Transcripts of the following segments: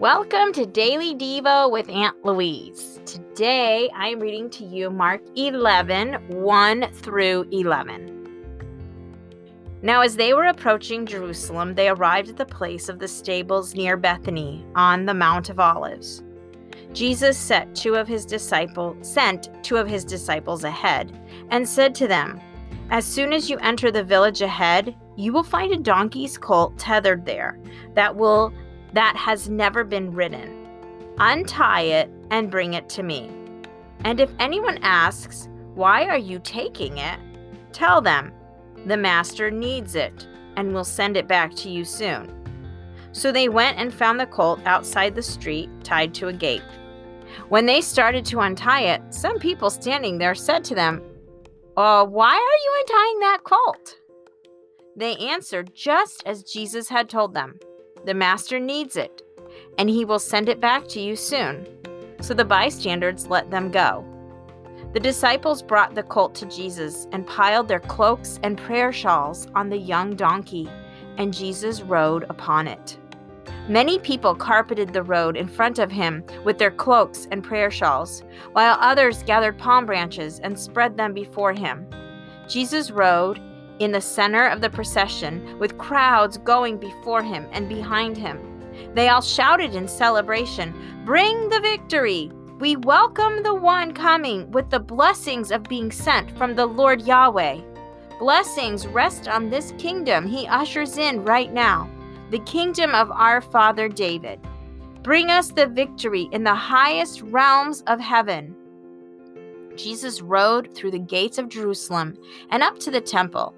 Welcome to Daily Devo with Aunt Louise. Today I am reading to you Mark 11 1 through 11. Now, as they were approaching Jerusalem, they arrived at the place of the stables near Bethany on the Mount of Olives. Jesus set two of his disciples sent two of his disciples ahead and said to them, As soon as you enter the village ahead, you will find a donkey's colt tethered there that will that has never been ridden. Untie it and bring it to me. And if anyone asks, Why are you taking it? tell them, The master needs it and will send it back to you soon. So they went and found the colt outside the street, tied to a gate. When they started to untie it, some people standing there said to them, uh, Why are you untying that colt? They answered just as Jesus had told them. The master needs it, and he will send it back to you soon. So the bystanders let them go. The disciples brought the colt to Jesus and piled their cloaks and prayer shawls on the young donkey, and Jesus rode upon it. Many people carpeted the road in front of him with their cloaks and prayer shawls, while others gathered palm branches and spread them before him. Jesus rode in the center of the procession, with crowds going before him and behind him. They all shouted in celebration Bring the victory! We welcome the one coming with the blessings of being sent from the Lord Yahweh. Blessings rest on this kingdom he ushers in right now, the kingdom of our father David. Bring us the victory in the highest realms of heaven. Jesus rode through the gates of Jerusalem and up to the temple.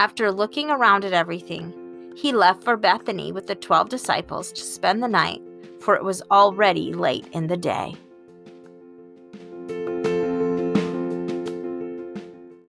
After looking around at everything, he left for Bethany with the twelve disciples to spend the night, for it was already late in the day.